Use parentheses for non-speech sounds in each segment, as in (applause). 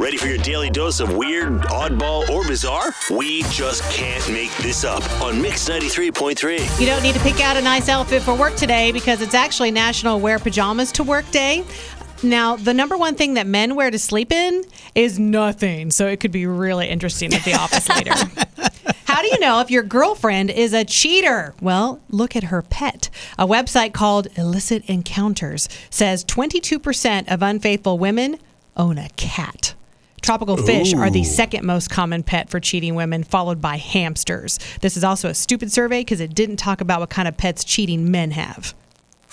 Ready for your daily dose of weird, oddball, or bizarre? We just can't make this up on Mix 93.3. You don't need to pick out a nice outfit for work today because it's actually National Wear Pajamas to Work Day. Now, the number one thing that men wear to sleep in is nothing. So it could be really interesting at the office (laughs) later. How do you know if your girlfriend is a cheater? Well, look at her pet. A website called Illicit Encounters says 22% of unfaithful women own a cat. Tropical fish are the second most common pet for cheating women, followed by hamsters. This is also a stupid survey because it didn't talk about what kind of pets cheating men have.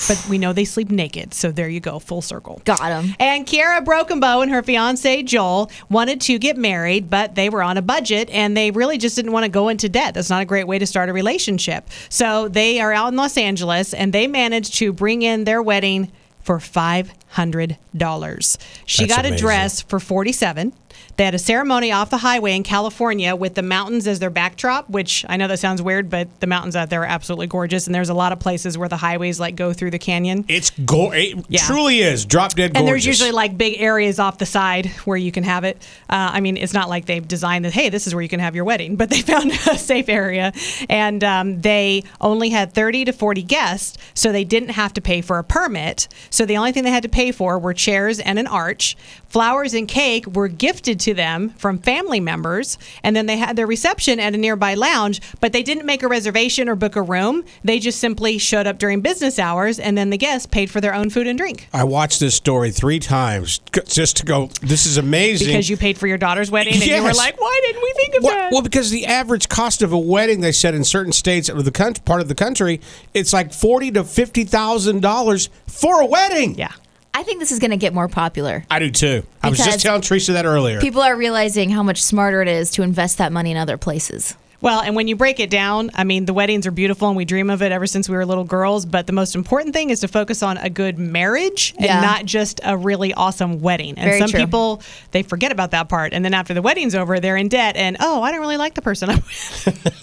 But we know they sleep naked, so there you go, full circle. Got him. And Kiara Brokenbow and her fiance Joel wanted to get married, but they were on a budget and they really just didn't want to go into debt. That's not a great way to start a relationship. So they are out in Los Angeles and they managed to bring in their wedding for five hundred dollars. She That's got a dress for forty seven. They had a ceremony off the highway in California with the mountains as their backdrop, which I know that sounds weird, but the mountains out there are absolutely gorgeous. And there's a lot of places where the highways like go through the canyon. It's go. It Yeah. truly is drop dead gorgeous. And there's usually like big areas off the side where you can have it. Uh, I mean, it's not like they've designed that, hey, this is where you can have your wedding, but they (laughs) found a safe area. And um, they only had 30 to 40 guests, so they didn't have to pay for a permit. So the only thing they had to pay for were chairs and an arch. Flowers and cake were gifted to them from family members. And then they had their reception at a nearby lounge, but they didn't make a reservation or book a room. They just simply showed up during business hours, and then the guests paid for their own food and drink. I watched this story three times just to go. This is amazing. Because you paid for your daughter's wedding and you were like, why didn't we think of well, that? well, because the average cost of a wedding, they said in certain states of the country, part of the country, it's like forty to fifty thousand dollars for a wedding. Yeah. I think this is going to get more popular. I do too. I was Because just telling Teresa that earlier. People are realizing how much smarter it is to invest that money in other places. Well, and when you break it down, I mean, the weddings are beautiful and we dream of it ever since we were little girls. But the most important thing is to focus on a good marriage Yeah. and not just a really awesome wedding. And Very some true. people, they forget about that part. And then after the wedding's over, they're in debt and, oh, I don't really like the person I'm with.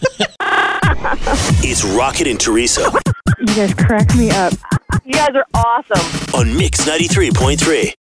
(laughs) It's Rocket and Teresa You guys crack me up. You guys are awesome. on Mix 93.3.